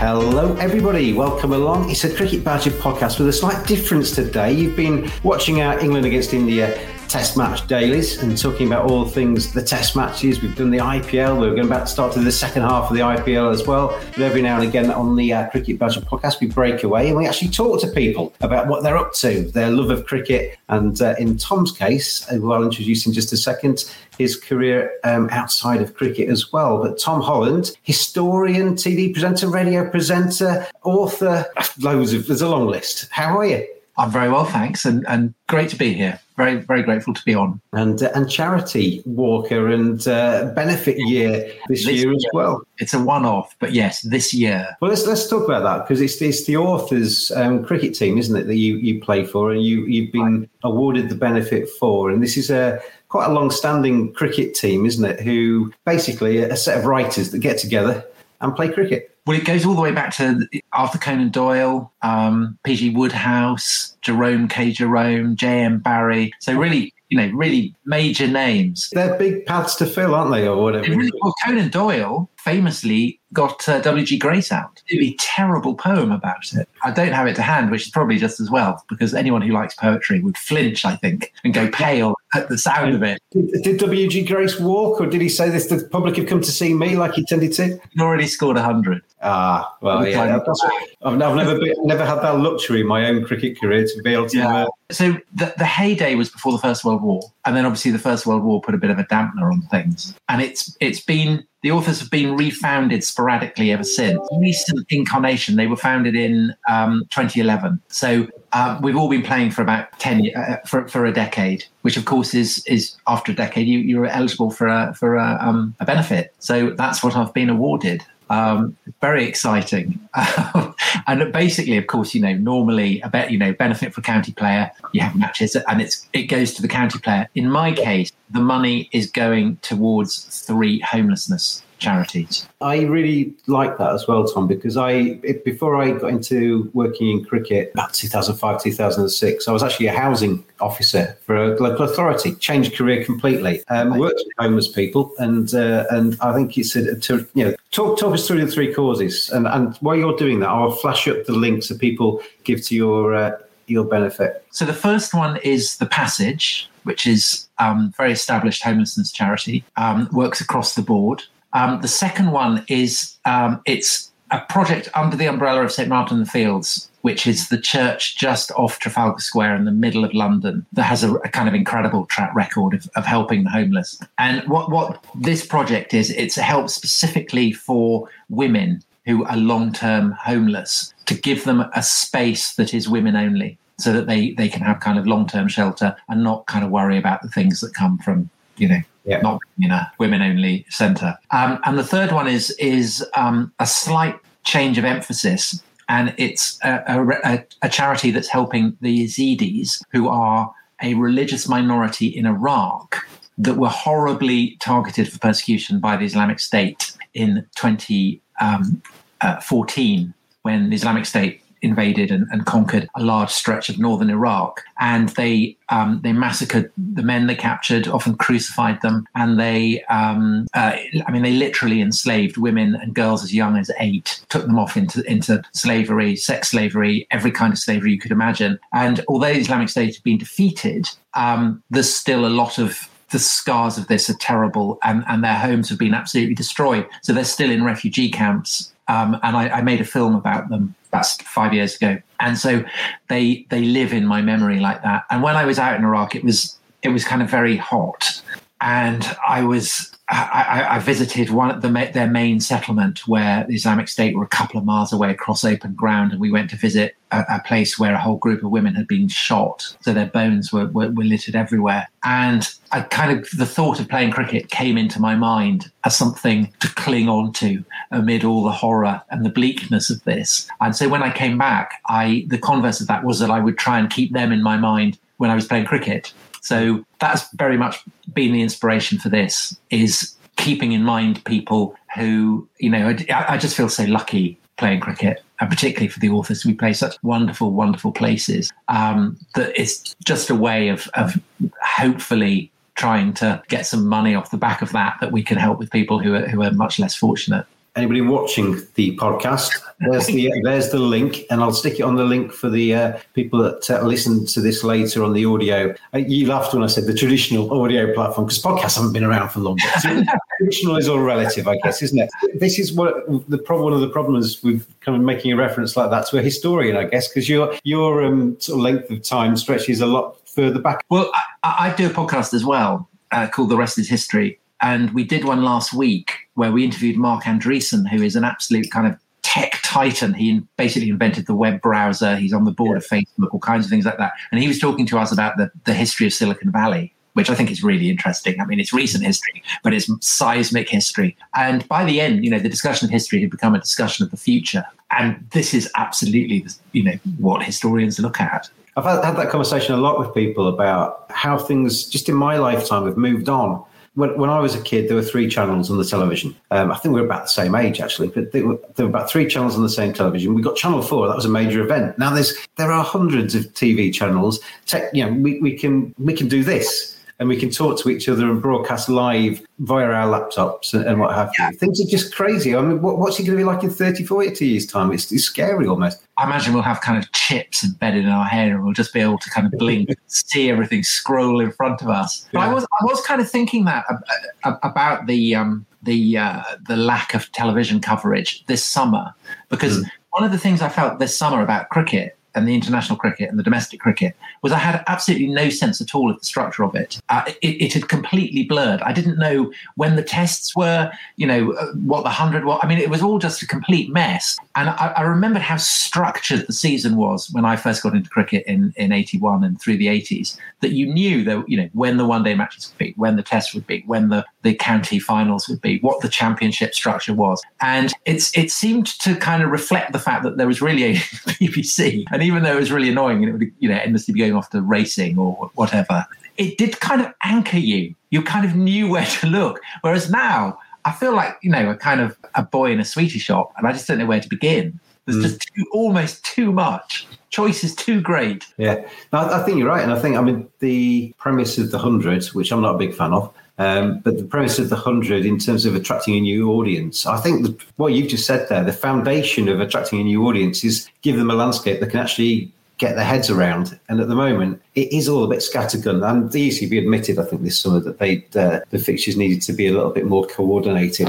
Hello, everybody. Welcome along. It's a Cricket Badger podcast with a slight difference today. You've been watching our England against India test match dailies and talking about all things the test matches. We've done the IPL. We're going about to start to the second half of the IPL as well. But every now and again on the uh, Cricket Badger podcast, we break away and we actually talk to people about what they're up to, their love of cricket. And uh, in Tom's case, who I'll introduce in just a second, his career um, outside of cricket as well. But Tom Holland, historian, TV presenter, radio presenter, author, loads of, there's a long list. How are you? I'm very well, thanks, and, and great to be here. Very, very grateful to be on. And uh, and charity walker and uh, benefit year this, This year as well. It's a one-off, but yes, this year. Well, let's let's talk about that because it's it's the authors' um, cricket team, isn't it, that you you play for and you you've been awarded the benefit for, and this is a quite a long-standing cricket team, isn't it? Who basically a set of writers that get together and play cricket. Well, it goes all the way back to Arthur Conan Doyle, um, P.G. Wodehouse, Jerome K. Jerome, J.M. Barrie. So really, you know, really major names. They're big paths to fill, aren't they, or whatever? Really- well, Conan Doyle famously got uh, W.G. Grace out. It'd be a terrible poem about it. I don't have it to hand, which is probably just as well, because anyone who likes poetry would flinch, I think, and go pale at the sound of it. Did, did W.G. Grace walk, or did he say this? The public have come to see me like he tended to. He'd already scored 100. Ah, well, yeah. Kind of- That's, I've, I've never been, never had that luxury in my own cricket career to be able to. Yeah. Uh, So the, the heyday was before the First World War, and then obviously the First World War put a bit of a dampener on things. And it's it's been the authors have been refounded sporadically ever since. Recent incarnation, they were founded in um, 2011. So um, we've all been playing for about 10 uh, for for a decade, which of course is is after a decade you you're eligible for a for a, um, a benefit. So that's what I've been awarded. Um, very exciting. and basically, of course, you know, normally a bet, you know, benefit for county player, you have matches and it's, it goes to the county player. In my case, the money is going towards three homelessness charities. I really like that as well, Tom, because I before I got into working in cricket about 2005, 2006, I was actually a housing officer for a local authority. Changed career completely. Um, worked with homeless people, and uh, and I think it's a, to you know talk talk us through the three causes. And and while you're doing that, I'll flash up the links that people give to your uh, your benefit. So the first one is the Passage, which is um, very established homelessness charity, um, works across the board. Um, the second one is um, it's a project under the umbrella of St Martin in the Fields, which is the church just off Trafalgar Square in the middle of London that has a, a kind of incredible track record of, of helping the homeless. And what, what this project is, it's a help specifically for women who are long term homeless to give them a space that is women only so that they, they can have kind of long term shelter and not kind of worry about the things that come from, you know, Yeah. not in a women only centre. Um, and the third one is is um, a slight change of emphasis. And it's a, a, a- a charity that's helping the Yazidis, who are a religious minority in Iraq that were horribly targeted for persecution by the Islamic State in 2014 when the Islamic State invaded and, and conquered a large stretch of northern Iraq, and they um, they massacred the men they captured, often crucified them, and they um, uh, I mean they literally enslaved women and girls as young as eight, took them off into into slavery, sex slavery, every kind of slavery you could imagine. And although the Islamic State had been defeated, um, there's still a lot of the scars of this are terrible and, and their homes have been absolutely destroyed. So they're still in refugee camps. Um, and I, I made a film about them that's five years ago. And so they they live in my memory like that. And when I was out in Iraq, it was it was kind of very hot. And I was I, I- visited one of the, their main settlement where the Islamic State were a couple of miles away across open ground, and we went to visit a, a place where a whole group of women had been shot, so their bones were, were, were littered everywhere. And I kind of the thought of playing cricket came into my mind as something to cling on to amid all the horror and the bleakness of this. And so when I came back, I the converse of that was that I would try and keep them in my mind when I was playing cricket. So that's very much been the inspiration for this is keeping in mind people who, you know, I, I just feel so lucky playing cricket and particularly for the authors. We play such wonderful, wonderful places um, that it's just a way of, of hopefully trying to get some money off the back of that, that we can help with people who are, who are much less fortunate. Anybody watching the podcast, there's the there's the link, and I'll stick it on the link for the uh, people that uh, listen to this later on the audio. Uh, you laughed when I said the traditional audio platform because podcasts haven't been around for long. So traditional is all relative, I guess, isn't it? This is what the problem. One of the problems with kind of making a reference like that to a historian, I guess, because your your um, sort of length of time stretches a lot further back. Well, I, I do a podcast as well uh, called The Rest is History. And we did one last week where we interviewed Marc Andreessen, who is an absolute kind of tech titan. He basically invented the web browser. He's on the board of Facebook, all kinds of things like that. And he was talking to us about the, the history of Silicon Valley, which I think is really interesting. I mean, it's recent history, but it's seismic history. And by the end, you know, the discussion of history had become a discussion of the future. And this is absolutely, you know, what historians look at. I've had, had that conversation a lot with people about how things, just in my lifetime, have moved on. When, when I was a kid, there were three channels on the television. Um, I think we were about the same age, actually, but there were, there were about three channels on the same television. We got Channel Four; that was a major event. Now there's there are hundreds of TV channels. Tech, you know, we, we can we can do this, and we can talk to each other and broadcast live via our laptops and, and what have you. Things are just crazy. I mean, what, what's it going to be like in 30, 40 years' time? It's, it's scary almost. I imagine we'll have kind of chips embedded in our head, and we'll just be able to kind of blink, see everything scroll in front of us. But I was, I was kind of thinking that ab- ab- about the um, the uh, the lack of television coverage this summer, because one of the things I felt this summer about cricket and the international cricket and the domestic cricket was I had absolutely no sense at all of the structure of it. Uh, it, it had completely blurred. I didn't know when the tests were, you know, uh, what the hundred was. I mean, it was all just a complete mess. And I, I remembered how structured the season was when I first got into cricket in in '81 and through the '80s. That you knew that you know when the one day matches would be, when the tests would be, when the the county finals would be, what the championship structure was, and it's it seemed to kind of reflect the fact that there was really a BBC, and even though it was really annoying and it would you know endlessly be going off to racing or whatever, it did kind of anchor you. You kind of knew where to look. Whereas now, I feel like you know a kind of a boy in a sweetie shop, and I just don't know where to begin. There's mm. just too, almost too much. Choice is too great. Yeah, no, I I think you're right, and I think I mean the premise of the hundred, which I'm not a big fan of, um, but the premise of the hundred in terms of attracting a new audience, I think the, what you've just said there, the foundation of attracting a new audience is give them a landscape that can actually get their heads around. And at the moment, it is all a bit scattergun. And the ECB admitted, I think, this summer that they uh, the fixtures needed to be a little bit more coordinated.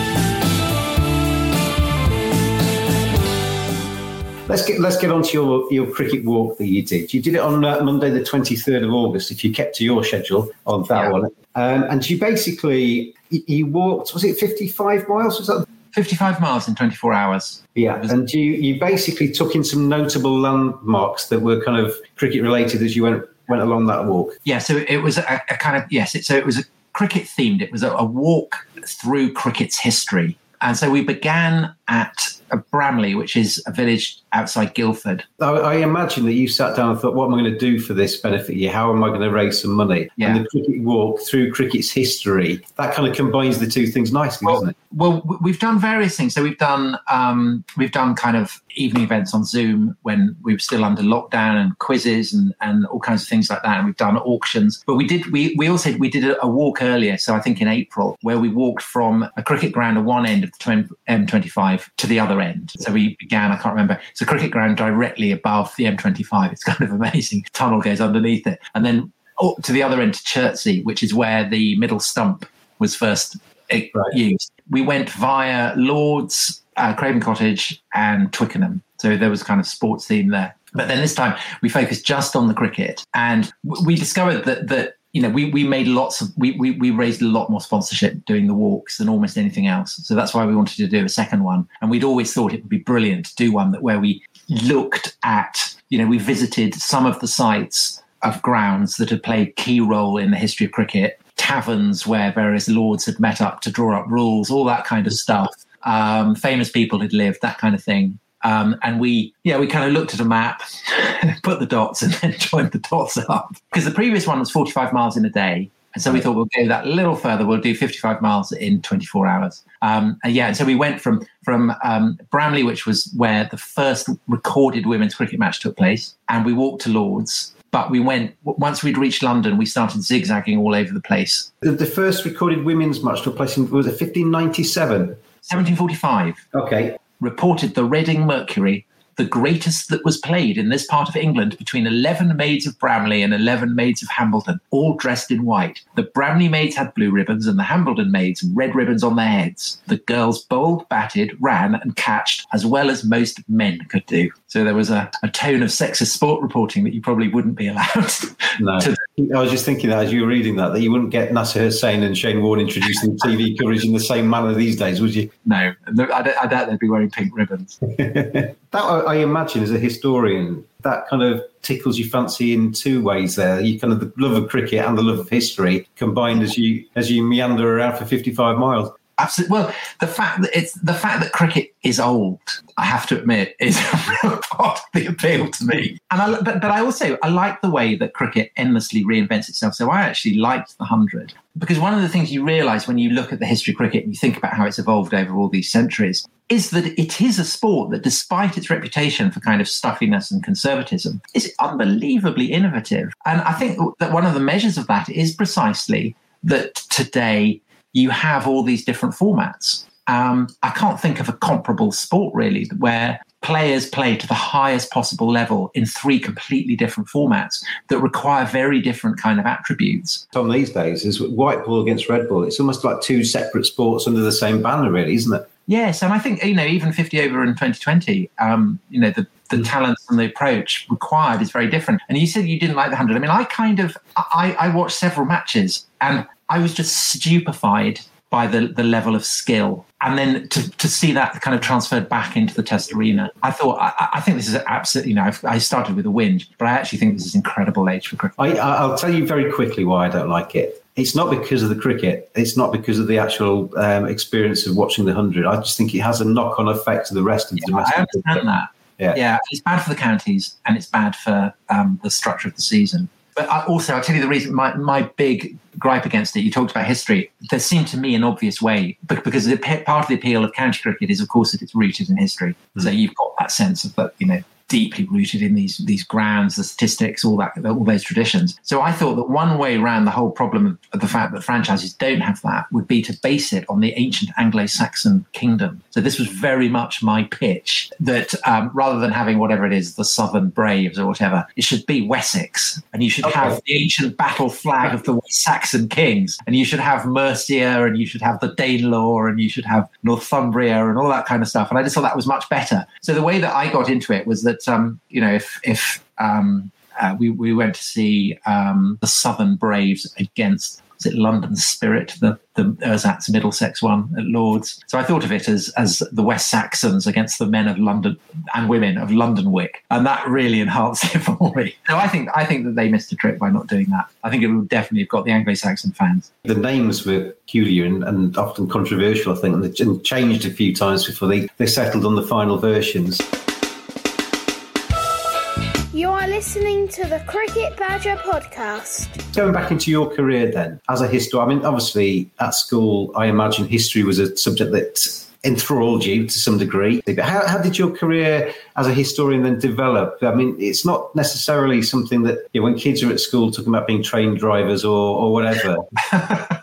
Let's get let's get on to your, your cricket walk that you did. You did it on uh, Monday, the twenty third of August. If you kept to your schedule on that Yeah. one, um, and you basically you, walked. Was it fifty five miles? Was that 55 miles in 24 hours. Yeah, and you you basically took in some notable landmarks that were kind of cricket related as you went went along that walk. Yeah, so it was a, a kind of yes. It, so it was a cricket themed. It was a, a walk through cricket's history, and so we began at Bramley, which is a village outside Guildford. I, I imagine that you sat down and thought, "What am I going to do for this benefit year? How am I going to raise some money?" Yeah. And the cricket walk through cricket's history that kind of combines the two things nicely, doesn't it? Well, we've done various things. So we've done um, we've done kind of evening events on Zoom when we were still under lockdown and quizzes and, and all kinds of things like that. And we've done auctions. But we did we we also we did a, a walk earlier. So I think in April where we walked from a cricket ground at one end of the M25 to the other end. So we began. I can't remember. It's a cricket ground directly above the M25. It's kind of amazing. Tunnel goes underneath it, and then up to the other end to Chertsey, which is where the middle stump was first Right. used. We went via Lords, uh, Craven Cottage, and Twickenham. So there was kind of sports theme there. But then this time we focused just on the cricket, and we discovered that that you know we we made lots of we we, we raised a lot more sponsorship doing the walks than almost anything else. So that's why we wanted to do a second one, and we'd always thought it would be brilliant to do one that where we looked at you know we visited some of the sites of grounds that had played key role in the history of cricket, taverns where various lords had met up to draw up rules, all that kind of stuff. Um, famous people had lived, that kind of thing. Um, and we, yeah, we kind of looked at a map, put the dots, and then joined the dots up. Because the previous one was 45 miles in a day. And so we thought we'll go that little further. We'll do 55 miles in 24 hours. Um, and yeah, and so we went from from um, Bramley, which was where the first recorded women's cricket match took place, and we walked to Lords. But we went once we'd reached London, we started zigzagging all over the place. The, the first recorded women's match took place in was it 1597? 1745 Okay, reported the Reading Mercury, the greatest that was played in this part of England between 11 maids of Bramley and 11 maids of Hambledon, all dressed in white. The Bramley maids had blue ribbons and the Hambledon maids red ribbons on their heads. The girls bowled, batted, ran, and catched as well as most men could do. So there was a, a tone of sexist sport reporting that you probably wouldn't be allowed. no. to- I was just thinking that as you were reading that, that you wouldn't get Nasser Hussain and Shane Warne introducing TV coverage in the same manner these days, would you? no, I doubt they'd be wearing pink ribbons. That I I imagine, as a historian, that kind of tickles your fancy in two ways. There, you kind of the love of cricket and the love of history combined as you as you meander around for fifty-five miles. Absolutely. Well, the fact that it's the fact that cricket is old, I have to admit, is a real part of the appeal to me. And I, but, but I also I like the way that cricket endlessly reinvents itself. So I actually liked the hundred because one of the things you realise when you look at the history of cricket and you think about how it's evolved over all these centuries is that it is a sport that, despite its reputation for kind of stuffiness and conservatism, is unbelievably innovative. And I think that one of the measures of that is precisely that today you have all these different formats. Um, I can't think of a comparable sport really where players play to the highest possible level in three completely different formats that require very different kind of attributes. Tom, these days is white ball against red ball. It's almost like two separate sports under the same banner, really, isn't it? Yes, and I think you know even 50 over in 2020, um, you know the the talents and the approach required is very different. And you said you didn't like the hundred. I mean, I kind of I, I watched several matches and I was just stupefied by the the level of skill. And then to, to see that kind of transferred back into the test arena, I thought I, I think this is absolutely. You know, I've, I started with a whinge, but I actually think this is incredible age for cricket. I, I'll tell you very quickly why I don't like it. It's not because of the cricket. It's not because of the actual um, experience of watching the hundred. I just think it has a knock-on effect to the rest of the domestic. I understand that. Yeah. yeah, it's bad for the counties and it's bad for um, the structure of the season. But But I, also, I'll tell you the reason. My my big gripe against it. You talked about history. There seemed to me an obvious way, because the, part of the appeal of county cricket is, of course, that it's rooted in history. Mm. So you've got that sense of that, you know, deeply rooted in these these grounds, the statistics, all that, all those traditions. So I thought that one way around the whole problem of the fact that franchises don't have that would be to base it on the ancient Anglo-Saxon kingdom. So this was very much my pitch that um, rather than having whatever it is, the Southern Braves or whatever, it should be Wessex, and you should okay. have the ancient battle flag of the Saxon kings, and you should have Mercia, and you should have the Danelaw, and you should have Northumbria, and all that kind of stuff. And I just thought that was much better. So the way that I got into it was that um, you know, if if um, uh, we we went to see um, the Southern Braves against it London Spirit, the the Ersatz Middlesex one at Lords. So I thought of it as as the West Saxons against the men of London and women of Londonwick, and that really enhanced it for me. So I think I think that they missed a trick by not doing that. I think it would definitely have got the Anglo-Saxon fans. The names were peculiar and, and often controversial, I think, and they changed a few times before they, they settled on the final versions. You are listening to the Cricket Badger podcast. Going back into your career then, as a historian, I mean, obviously at school, I imagine history was a subject that enthralled you to some degree. But how, how did your career as a historian then develop? I mean, it's not necessarily something that you know, when kids are at school talking about being train drivers or, or whatever.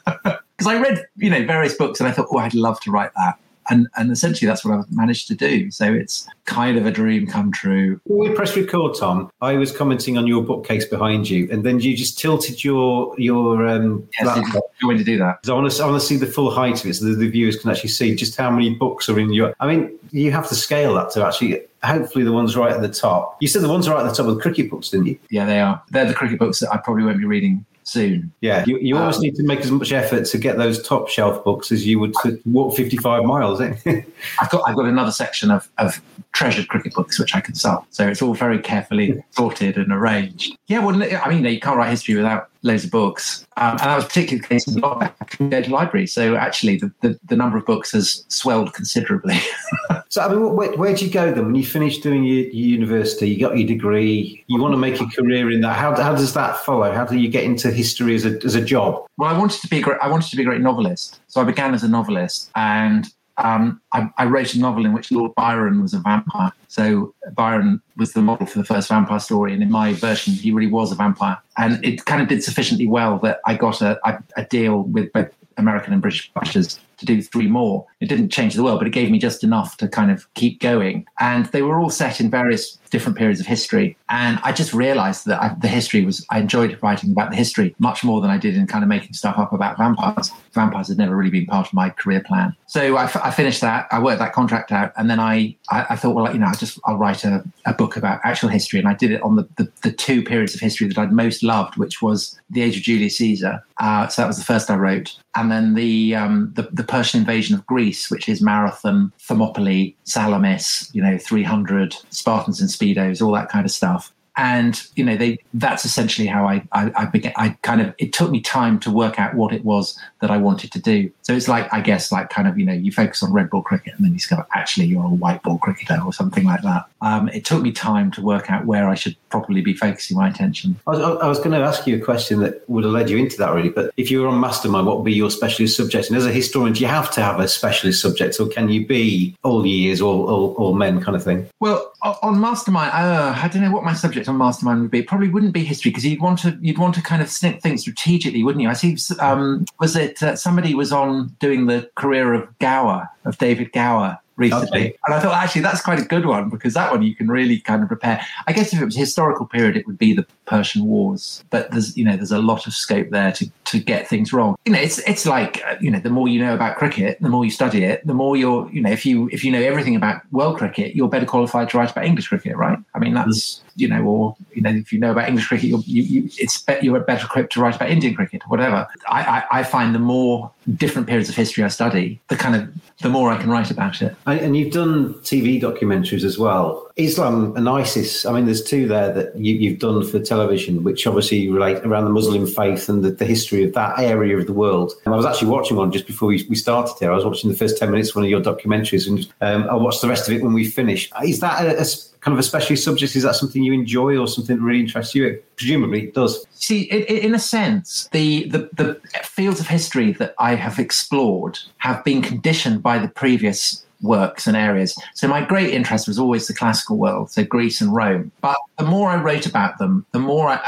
Because I read, you know, various books and I thought, oh, I'd love to write that and and essentially that's what I've managed to do. So it's kind of a dream come true. When we press record, Tom, I was commenting on your bookcase behind you, and then you just tilted your your um. Yes, going to do that. I want to I want to see the full height of it, so that the viewers can actually see just how many books are in your. I mean, you have to scale that to actually. Hopefully, the ones right at the top. You said the ones right at the top of the cricket books, didn't you? Yeah, they are. They're the cricket books that I probably won't be reading soon. Yeah, you, you um, need to make as much effort to get those top shelf books as you would to walk 55 miles. Eh? I've got I've got another section of, of treasured cricket books which I can sell. So it's all very carefully sorted and arranged. Yeah, well, I mean, you can't write history without loads of books. Um, and that was particularly the case in the go to libraries. So actually, the, the, the, number of books has swelled considerably. so, I mean, where, where did you go then? When you finish doing your, your, university, you got your degree, you want to make a career in that. How, how does that follow? How do you get into history as a, as a job? Well, I wanted to be a great, I wanted to be a great novelist. So I began as a novelist and um, I, I, wrote a novel in which Lord Byron was a vampire. So Byron was the model for the first vampire story, and in my version, he really was a vampire. And it kind of did sufficiently well that I got a, a, a deal with both American and British publishers to do three more. It didn't change the world, but it gave me just enough to kind of keep going. And they were all set in various different periods of history. And I just realized that I, the history was, I enjoyed writing about the history much more than I did in kind of making stuff up about vampires. Vampires had never really been part of my career plan. So I, f- I finished that, I worked that contract out, and then I, I, I thought, well, you know, I just, I'll write a, a book about actual history. And I did it on the, the, the, two periods of history that I'd most loved, which was the age of Julius Caesar. Uh, so that was the first I wrote. And then the, um, the, the Persian invasion of Greece, which is Marathon, Thermopylae, Salamis, you know, 300 Spartans and speedos, all that kind of stuff and you know they that's essentially how I, I I, began I kind of it took me time to work out what it was that I wanted to do. So it's like I guess like kind of you know you focus on red ball cricket and then you discover actually you're a white ball cricketer or something like that. Um, it took me time to work out where I should probably be focusing my attention. I was, I was going to ask you a question that would have led you into that really but if you were on mastermind what would be your specialist subject? And as a historian do you have to have a specialist subject or can you be all years all, all, all men kind of thing? Well on mastermind uh, I don't know what my subject on mastermind would be. Probably wouldn't be history because you'd want to you'd want to kind of think strategically, wouldn't you? I see. Um, was it uh, somebody was on doing the career of Gower of David Gower recently. Okay. And I thought actually that's quite a good one because that one you can really kind of prepare. I guess if it was historical period, it would be the Persian Wars. But there's you know there's a lot of scope there to to get things wrong. You know, it's it's like uh, you know the more you know about cricket, the more you study it, the more you're you know if you if you know everything about world cricket, you're better qualified to write about English cricket, right? I mean that's you know or you know if you know about English cricket, you're, you you it's you're better equipped to write about Indian cricket, whatever. I, I I find the more different periods of history I study, the kind of the more I can write about it. And you've done TV documentaries as well. Islam and ISIS. I mean, there's two there that you, have done for television, which obviously relate around the Muslim faith and the, the, history of that area of the world. And I was actually watching one just before we, we started here. I was watching the first ten minutes of one of your documentaries, and um, I'll watch the rest of it when we finish. Is that a, a kind of a specialist subject? Is that something you enjoy or something that really interests you? It Presumably it does. See, in, in a sense, the, the, the fields of history that I have explored have been conditioned by the previous works and areas. So my great interest was always the classical world, so Greece and Rome. But the more I wrote about them, the more I,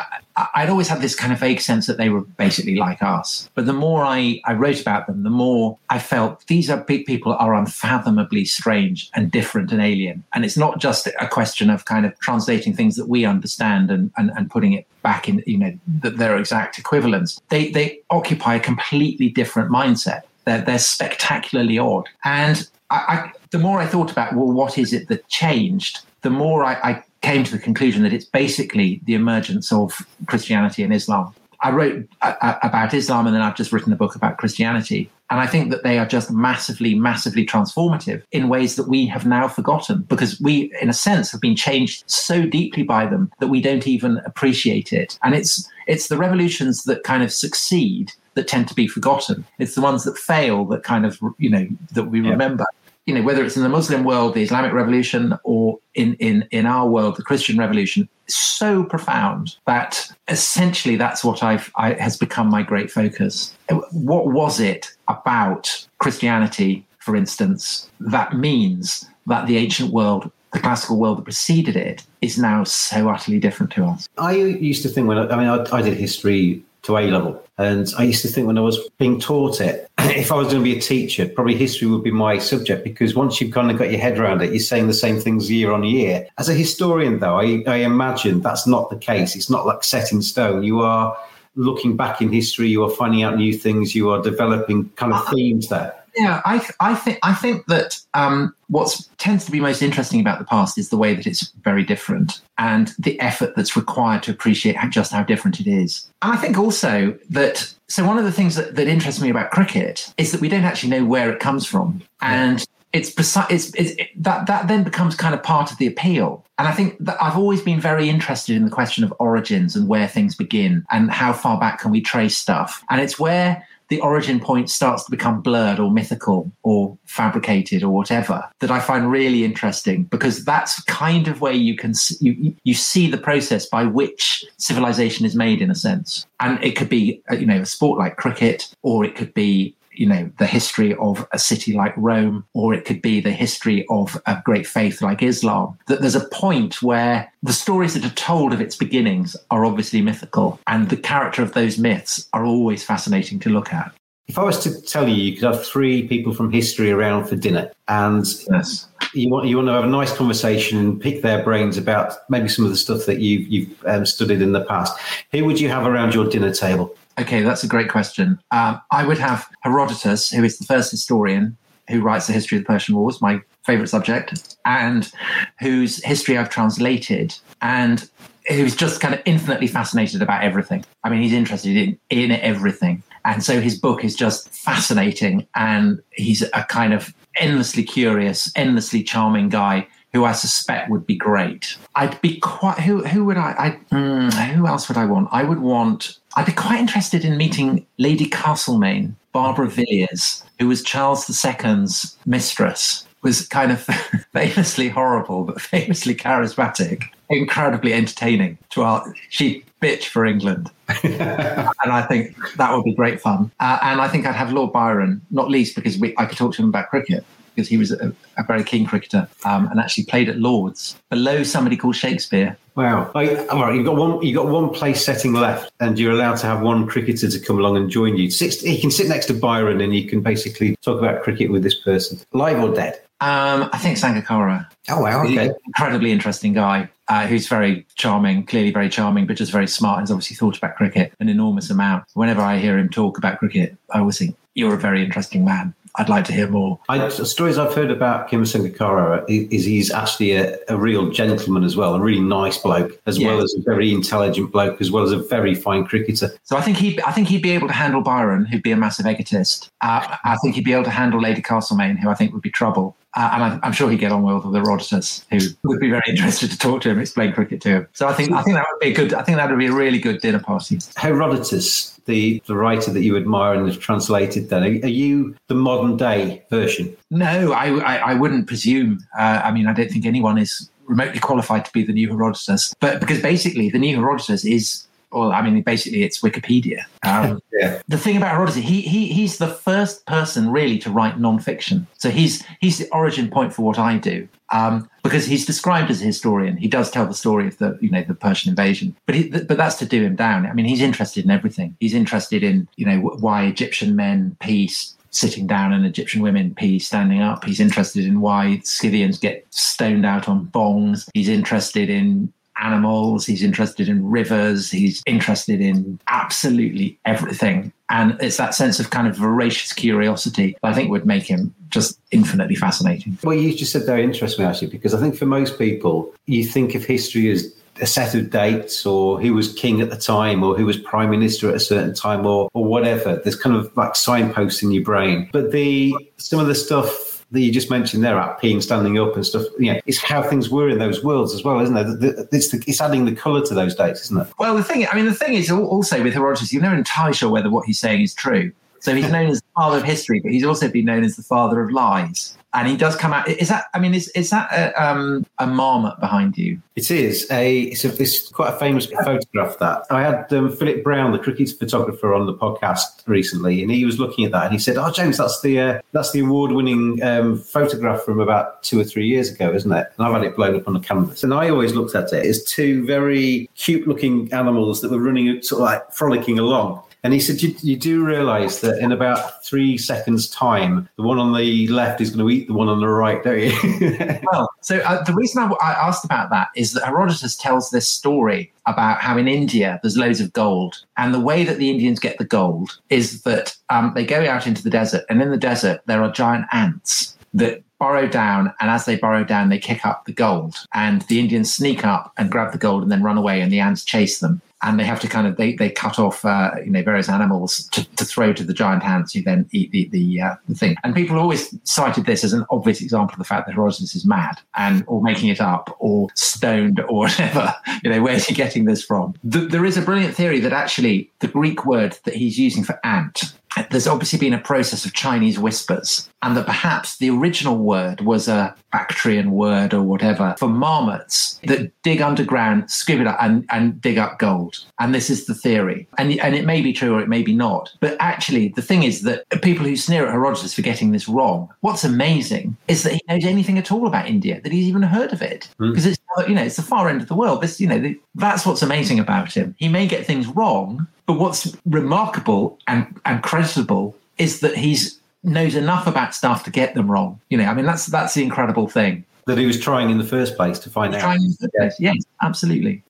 I, would always had this kind of vague sense that they were basically like us. But the more I, I wrote about them, the more I felt these are big people are unfathomably strange and different and alien. And it's not just a question of kind of translating things that we understand and, and, and putting it back in, you know, their exact equivalents. They, they occupy a completely different mindset. They're, they're spectacularly odd. And I, I, the more I thought about, well, what is it that changed? The more I, I came to the conclusion that it's basically the emergence of Christianity and Islam. I wrote about Islam and then I've just written a book about Christianity. And I think that they are just massively, massively transformative in ways that we have now forgotten because we, in a sense, have been changed so deeply by them that we don't even appreciate it. And it's, it's the revolutions that kind of succeed that tend to be forgotten. It's the ones that fail that kind of, you know, that we yeah. remember you know, whether it's in the Muslim world, the Islamic Revolution, or in in in our world, the Christian Revolution, so profound that essentially that's what I've I, has become my great focus. What was it about Christianity, for instance, that means that the ancient world the classical world that preceded it is now so utterly different to us. I used to think when I, I mean I, I, did history to A level. And I used to think when I was being taught it, if I was going to be a teacher, probably history would be my subject because once you've kind of got your head around it, you're saying the same things year on year. As a historian, though, I, I imagine that's not the case. It's not like set in stone. You are looking back in history, you are finding out new things, you are developing kind of uh-huh. themes there. Yeah, I, I think I think that um, what tends to be most interesting about the past is the way that it's very different and the effort that's required to appreciate how, just how different it is. And I think also that so one of the things that, that interests me about cricket is that we don't actually know where it comes from, and it's precise. It's, it's it, that that then becomes kind of part of the appeal. And I think that I've always been very interested in the question of origins and where things begin and how far back can we trace stuff. And it's where the origin point starts to become blurred or mythical or fabricated or whatever that I find really interesting because that's kind of where you can you you see the process by which civilization is made in a sense. And it could be uh, you know a sport like cricket or it could be you know the history of a city like Rome, or it could be the history of a great faith like Islam. That there's a point where the stories that are told of its beginnings are obviously mythical, and the character of those myths are always fascinating to look at. If I was to tell you, you could have three people from history around for dinner, and yes. you want you want to have a nice conversation and pick their brains about maybe some of the stuff that you've you've um, studied in the past. Who would you have around your dinner table? Okay, that's a great question. Um, I would have Herodotus, who is the first historian who writes the history of the Persian Wars, my favorite subject, and whose history I've translated, and who's just kind of infinitely fascinated about everything. I mean, he's interested in, in everything. And so his book is just fascinating, and he's a kind of endlessly curious, endlessly charming guy who I suspect would be great. I'd be quite who who would I? I mm, who else would I want? I would want. I'd be quite interested in meeting Lady Castlemaine, Barbara Villiers, who was Charles II's mistress. Was kind of famously horrible, but famously charismatic, incredibly entertaining. To our, she bitch for England, and I think that would be great fun. Uh, and I think I'd have Lord Byron, not least because we, I could talk to him about cricket because he was a, a very keen cricketer um, and actually played at Lords below somebody called Shakespeare. Wow! all right, you've got one. You've got one place setting left, and you're allowed to have one cricketer to come along and join you. He can sit next to Byron, and you can basically talk about cricket with this person, live or dead. Um, I think Sangakkara. Oh wow! Okay, incredibly interesting guy. Uh, who's very charming, clearly very charming, but just very smart. Has obviously thought about cricket an enormous amount. Whenever I hear him talk about cricket, I always think you're a very interesting man. I'd like to hear more. I, stories I've heard about Kim Sangakkara is he's actually a, a, real gentleman as well, a really nice bloke, as yeah. well as a very intelligent bloke, as well as a very fine cricketer. So I think he, I think he'd be able to handle Byron, who'd be a massive egotist. Uh, I think he'd be able to handle Lady Castlemaine, who I think would be trouble. Uh, and I, am sure he'd get on well with the Herodotus, who would be very interested to talk to him, explain cricket to him. So I think I think that would be a good. I think that would be a really good dinner party. Herodotus, the the writer that you admire and have translated, then are, are you the modern day version? No, I I, I wouldn't presume. Uh, I mean, I don't think anyone is remotely qualified to be the new Herodotus. But because basically the new Herodotus is well, I mean, basically, it's Wikipedia. Um, yeah. The thing about Herodotus, he, he he's the first person really to write non-fiction. So he's he's the origin point for what I do. Um, because he's described as a historian, he does tell the story of the you know the Persian invasion, but he, but that's to do him down. I mean, he's interested in everything. He's interested in you know why Egyptian men pees sitting down and Egyptian women pees standing up. He's interested in why Scythians get stoned out on bongs. He's interested in animals, he's interested in rivers, he's interested in absolutely everything. And it's that sense of kind of voracious curiosity that I think would make him just infinitely fascinating. Well, you just said there interests me actually, because I think for most people, you think of history as a set of dates or who was king at the time or who was prime minister at a certain time or, or whatever. There's kind of like signposts in your brain. But the some of the stuff that you just mentioned there about peeing standing up and stuff, you know, it's how things were in those worlds as well, isn't it? It's, the, it's adding the colour to those dates, isn't it? Well, the thing, I mean, the thing is also with Herodotus, you're never entirely sure whether what he's saying is true. So he's known as the father of history, but he's also been known as the father of lies and he does come out. Is that? I mean, is is that a, um, a marmot behind you? It is a. It's, a, it's quite a famous photograph that I had um, Philip Brown, the cricket photographer, on the podcast recently, and he was looking at that and he said, "Oh, James, that's the uh, that's the award-winning um, photograph from about two or three years ago, isn't it?" And I've had it blown up on the canvas, and I always looked at it as two very cute-looking animals that were running, sort of like frolicking along. And he said, you, you do realize that in about three seconds' time, the one on the left is going to eat the one on the right, don't you? well, so uh, the reason I, I asked about that is that Herodotus tells this story about how in India there's loads of gold. And the way that the Indians get the gold is that um, they go out into the desert, and in the desert, there are giant ants that burrow down, and as they burrow down, they kick up the gold. And the Indians sneak up and grab the gold and then run away, and the ants chase them and they have to kind of they, they cut off uh, you know various animals to, to throw to the giant ants who then eat the the, uh, the thing. And people always cited this as an obvious example of the fact that Herodotus is mad and or making it up or stoned or whatever. You know, where's he getting this from? The, there is a brilliant theory that actually the Greek word that he's using for ant there's obviously been a process of Chinese whispers, and that perhaps the original word was a Bactrian word or whatever for marmots that dig underground, scoop it up, and, and dig up gold. And this is the theory. And, and it may be true or it may be not. But actually, the thing is that people who sneer at Herodotus for getting this wrong, what's amazing is that he knows anything at all about India, that he's even heard of it. Because mm. it's, you know, it's the far end of the world. This, you know, the, that's what's amazing about him. He may get things wrong, but what's remarkable and, and creditable is that he's knows enough about stuff to get them wrong. You know, I mean, that's that's the incredible thing that he was trying in the first place to find out. Trying in the first place, yes, absolutely.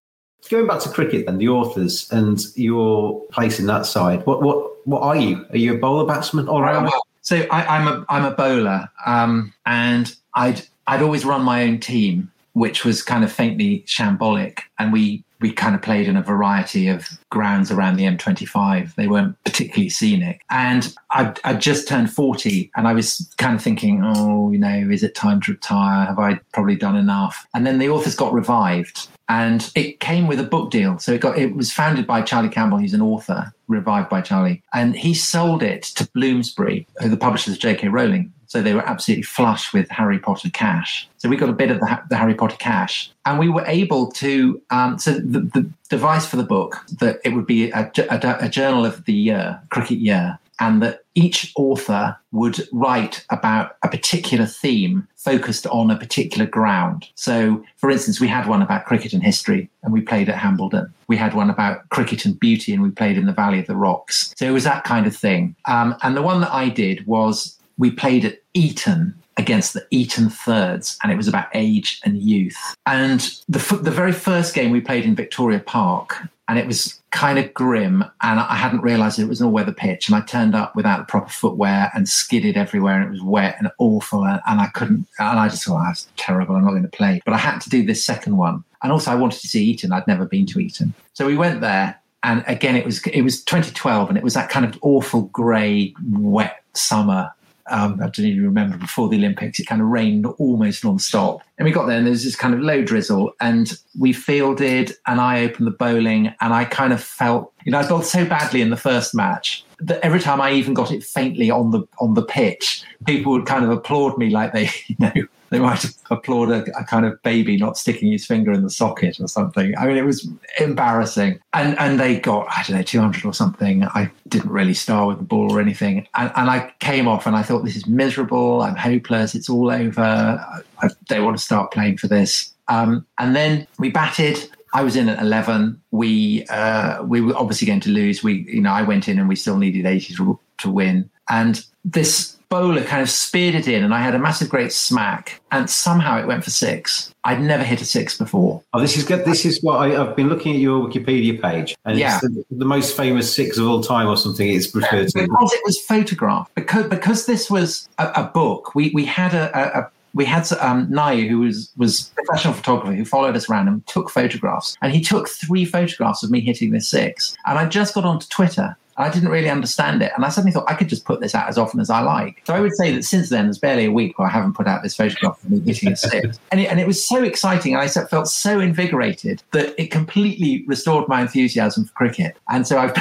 Going back to cricket, then the authors and your place in that side. What what what are you? Are you a bowler, batsman, or well, so I, am a I'm a bowler, um, and I'd I'd always run my own team, which was kind of faintly shambolic, and we we kind of played in a variety of grounds around the M25. They weren't particularly scenic. And I, I just turned 40 and I was kind of thinking, oh, you know, is it time to retire? Have I probably done enough? And then the authors got revived and it came with a book deal. So it got it was founded by Charlie Campbell, He's an author, revived by Charlie, and he sold it to Bloomsbury, who the publishers of J.K. Rowling. So they were absolutely flush with Harry Potter cash. So we got a bit of the, the Harry Potter cash, and we were able to. Um, so the, the, device for the book that it would be a, a, a journal of the year, cricket year, and that each author would write about a particular theme focused on a particular ground. So, for instance, we had one about cricket and history, and we played at Hambledon. We had one about cricket and beauty, and we played in the Valley of the Rocks. So it was that kind of thing. Um, and the one that I did was we played at Eton against the Eton Thirds, and it was about age and youth. And the, the very first game we played in Victoria Park, and it was kind of grim. And I hadn't realised it was an all-weather pitch, and I turned up without the proper footwear and skidded everywhere, and it was wet and awful, and, and I couldn't. And I just thought, ah, oh, that's terrible. I'm not going to play. But I had to do this second one, and also I wanted to see Eton. I'd never been to Eton, so we went there. And again, it was it was 2012, and it was that kind of awful grey, wet summer um, I don't even remember before the Olympics, it kind of rained almost non-stop. And we got there and there was this kind of low drizzle and we fielded and I opened the bowling and I kind of felt, you know, I bowled so badly in the first match that every time I even got it faintly on the on the pitch, people would kind of applaud me like they, you know, they might applaud a, a, kind of baby not sticking his finger in the socket or something. I mean, it was embarrassing. And and they got I don't know 200 or something. I didn't really star with the ball or anything. And, and I came off and I thought this is miserable. I'm hopeless. It's all over. I, I don't want to start playing for this. Um, and then we batted. I was in at eleven. We uh, we were obviously going to lose. We you know I went in and we still needed eighty to, to win. And this bowler kind of speared it in, and I had a massive, great smack, and somehow it went for six. I'd never hit a six before. Oh, this is good. This is what I, have been looking at your Wikipedia page, and yeah. it's the, the, most famous six of all time, or something. It's referred to because it was photographed. Because because this was a, a book. We we had a, a we had um, Nayu, who was was a professional photographer, who followed us around and took photographs. And he took three photographs of me hitting this six. And I just got onto Twitter I didn't really understand it. And I suddenly thought I could just put this out as often as I like. So I would say that since then, there's barely a week where I haven't put out this photograph of me hitting a six. And it, and it was so exciting. And I felt so invigorated that it completely restored my enthusiasm for cricket. And so I've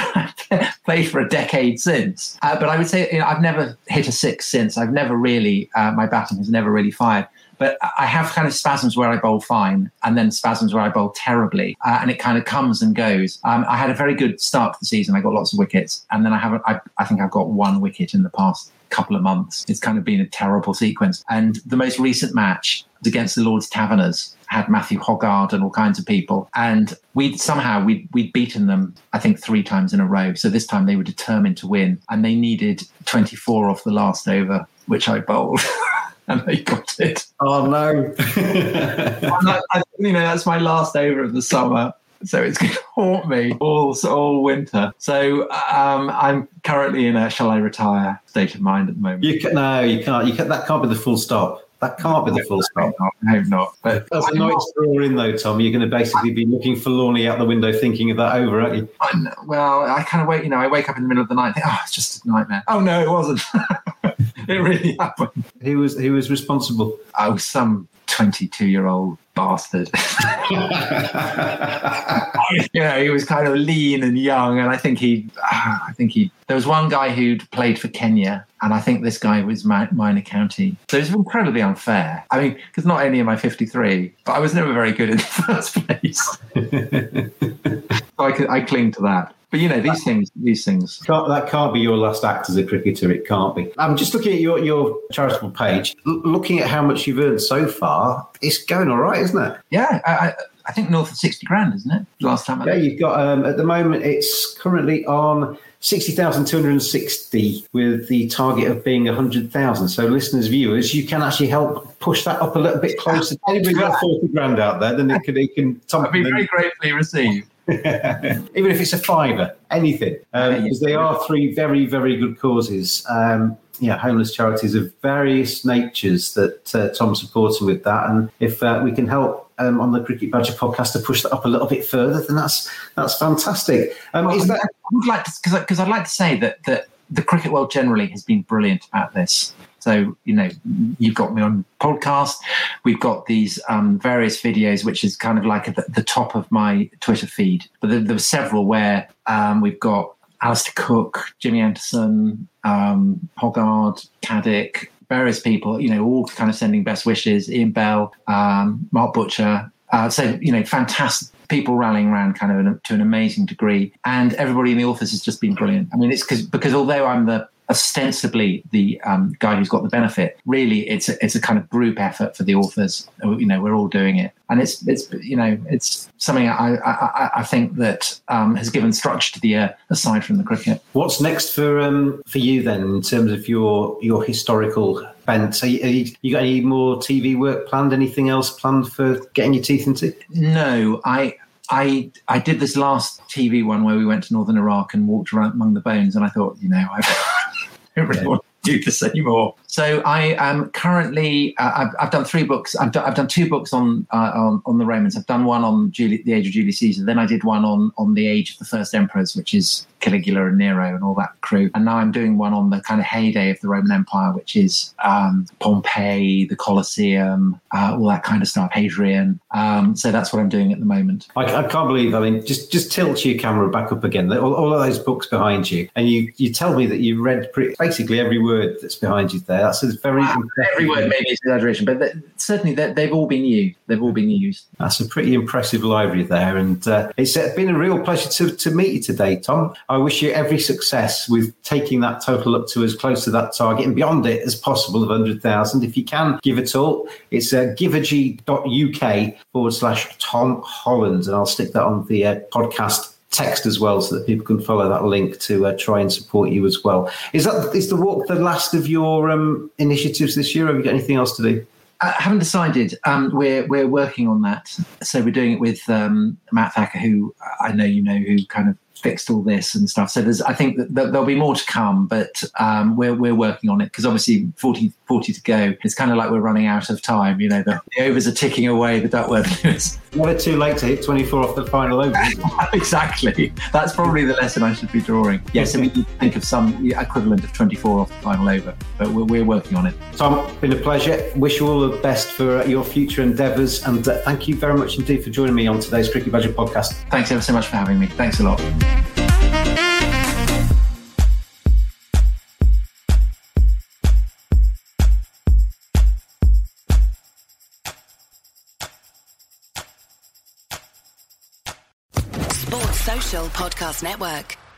played for a decade since. Uh, but I would say you know, I've never hit a six since. I've never really, uh, my batting has never really fired but I have kind of spasms where I bowl fine and then spasms where I bowl terribly. Uh, and it kind of comes and goes. Um, I had a very good start to the season. I got lots of wickets. And then I haven't, I, I think I've got one wicket in the past couple of months. It's kind of been a terrible sequence. And the most recent match against the Lord's Taverners, had Matthew Hoggard and all kinds of people. And we somehow we we'd beaten them, I think, three times in a row. So this time they were determined to win. And they needed 24 off the last over, which I bowled. and they got it. Oh no! I, I, you know, that's my last over of the summer. So it's going to haunt me all all winter. So um, I'm currently in a shall I retire state of mind at the moment. You can, no, you can't. You can, that can't be the full stop. That can't be the full stop. I hope not. But as a nice draw in though, Tom, you're going to basically be looking forlornly out the window, thinking of that over, aren't you? I well, I kind of wait. You know, I wake up in the middle of the night, and think, oh, it's just a nightmare. Oh no, it wasn't. it really happened. He was he was responsible? Oh, some 22 year old bastard. you know, he was kind of lean and young, and I think he, uh, I think he. There was one guy who'd played for Kenya, and I think this guy was minor county. So it's incredibly unfair. I mean, because not only am I 53, but I was never very good in the first place. so I, could, I cling to that. But you know these things. These things. Can't, that can't be your last act as a cricketer. It can't be. I'm just looking at your your charitable page, L- looking at how much you've earned so far. It's going all right, isn't it? Yeah, I, I think north of sixty grand, isn't it? Last time. I yeah, you've got um, at the moment. It's currently on. 60,260 with the target of being 100,000. So, listeners, viewers, you can actually help push that up a little bit closer. Anybody got 40 grand out there, then it can, it can. I'd be very gratefully received. even if it's a fiver, anything, um, because they are three very, very good causes. Um, yeah, homeless charities of various natures that uh, Tom's supporting with that, and if uh, we can help um, on the Cricket Badger podcast to push that up a little bit further, then that's that's fantastic. Um, well, is that? I would like to because I'd like to say that that the cricket world generally has been brilliant at this. So, you know, you've got me on podcast. We've got these um, various videos, which is kind of like at the, the top of my Twitter feed. But there, there were several where um, we've got Alastair Cook, Jimmy Anderson, um, Hoggard, Caddick, various people, you know, all kind of sending best wishes. Ian Bell, um, Mark Butcher. Uh, so, you know, fantastic people rallying around kind of an, to an amazing degree. And everybody in the office has just been brilliant. I mean, it's because because although I'm the ostensibly the um, guy who's got the benefit. Really, it's a, it's a kind of group effort for the authors. You know, we're all doing it, and it's it's you know it's something I I, I think that um, has given structure to the year aside from the cricket. What's next for um, for you then in terms of your your historical bent? Are you, are you, you got any more TV work planned? Anything else planned for getting your teeth into? No, I I I did this last TV one where we went to northern Iraq and walked around among the bones, and I thought, you know, I've don't really want to do this anymore. So I am currently uh, I've, I've, done three books. I've, do, I've done two books on, uh, on, on the Romans. I've done one on Julie, the age of Julius Caesar. Then I did one on on the age of the first emperors, which is Caligula and Nero and all that crew. And now I'm doing one on the kind of heyday of the Roman Empire, which is um, Pompeii, the Colosseum, uh, all that kind of stuff, Hadrian. Um, so that's what I'm doing at the moment. I, I, can't believe. I mean, just just tilt your camera back up again. All, all, of those books behind you, and you you tell me that you read pretty, basically every word that's behind you there. That's a very every word maybe is exaggeration, but certainly they've all been used. They've all been used. That's a pretty impressive library there, and uh, it's been a real pleasure to, to meet you today, Tom. I wish you every success with taking that total up to as close to that target and beyond it as possible of 100,000. If you can give it all, it's uh, givergy.uk forward slash Tom Holland. And I'll stick that on the uh, podcast text as well so that people can follow that link to uh, try and support you as well. Is that is the walk the last of your um, initiatives this year? Have you got anything else to do? I haven't decided. Um, we're we're working on that. So we're doing it with um, Matt Thacker, who I know you know, who kind of fixed all this and stuff. So there's, I think that there'll be more to come, but um, we're we're working on it because obviously 40, 40 to go. It's kind of like we're running out of time. You know, the, the overs are ticking away. The Duckworth is never too late to hit twenty four off the final over. exactly. That's probably the lesson I should be drawing. Yeah, so we need to think of some equivalent of twenty four off the final over, but we're, we're working on it. Tom, been a pleasure. Wish you all the best for your future endeavours, and uh, thank you very much indeed for joining me on today's Cricket Badger podcast. Thanks ever so much for having me. Thanks a lot. Podcast Network.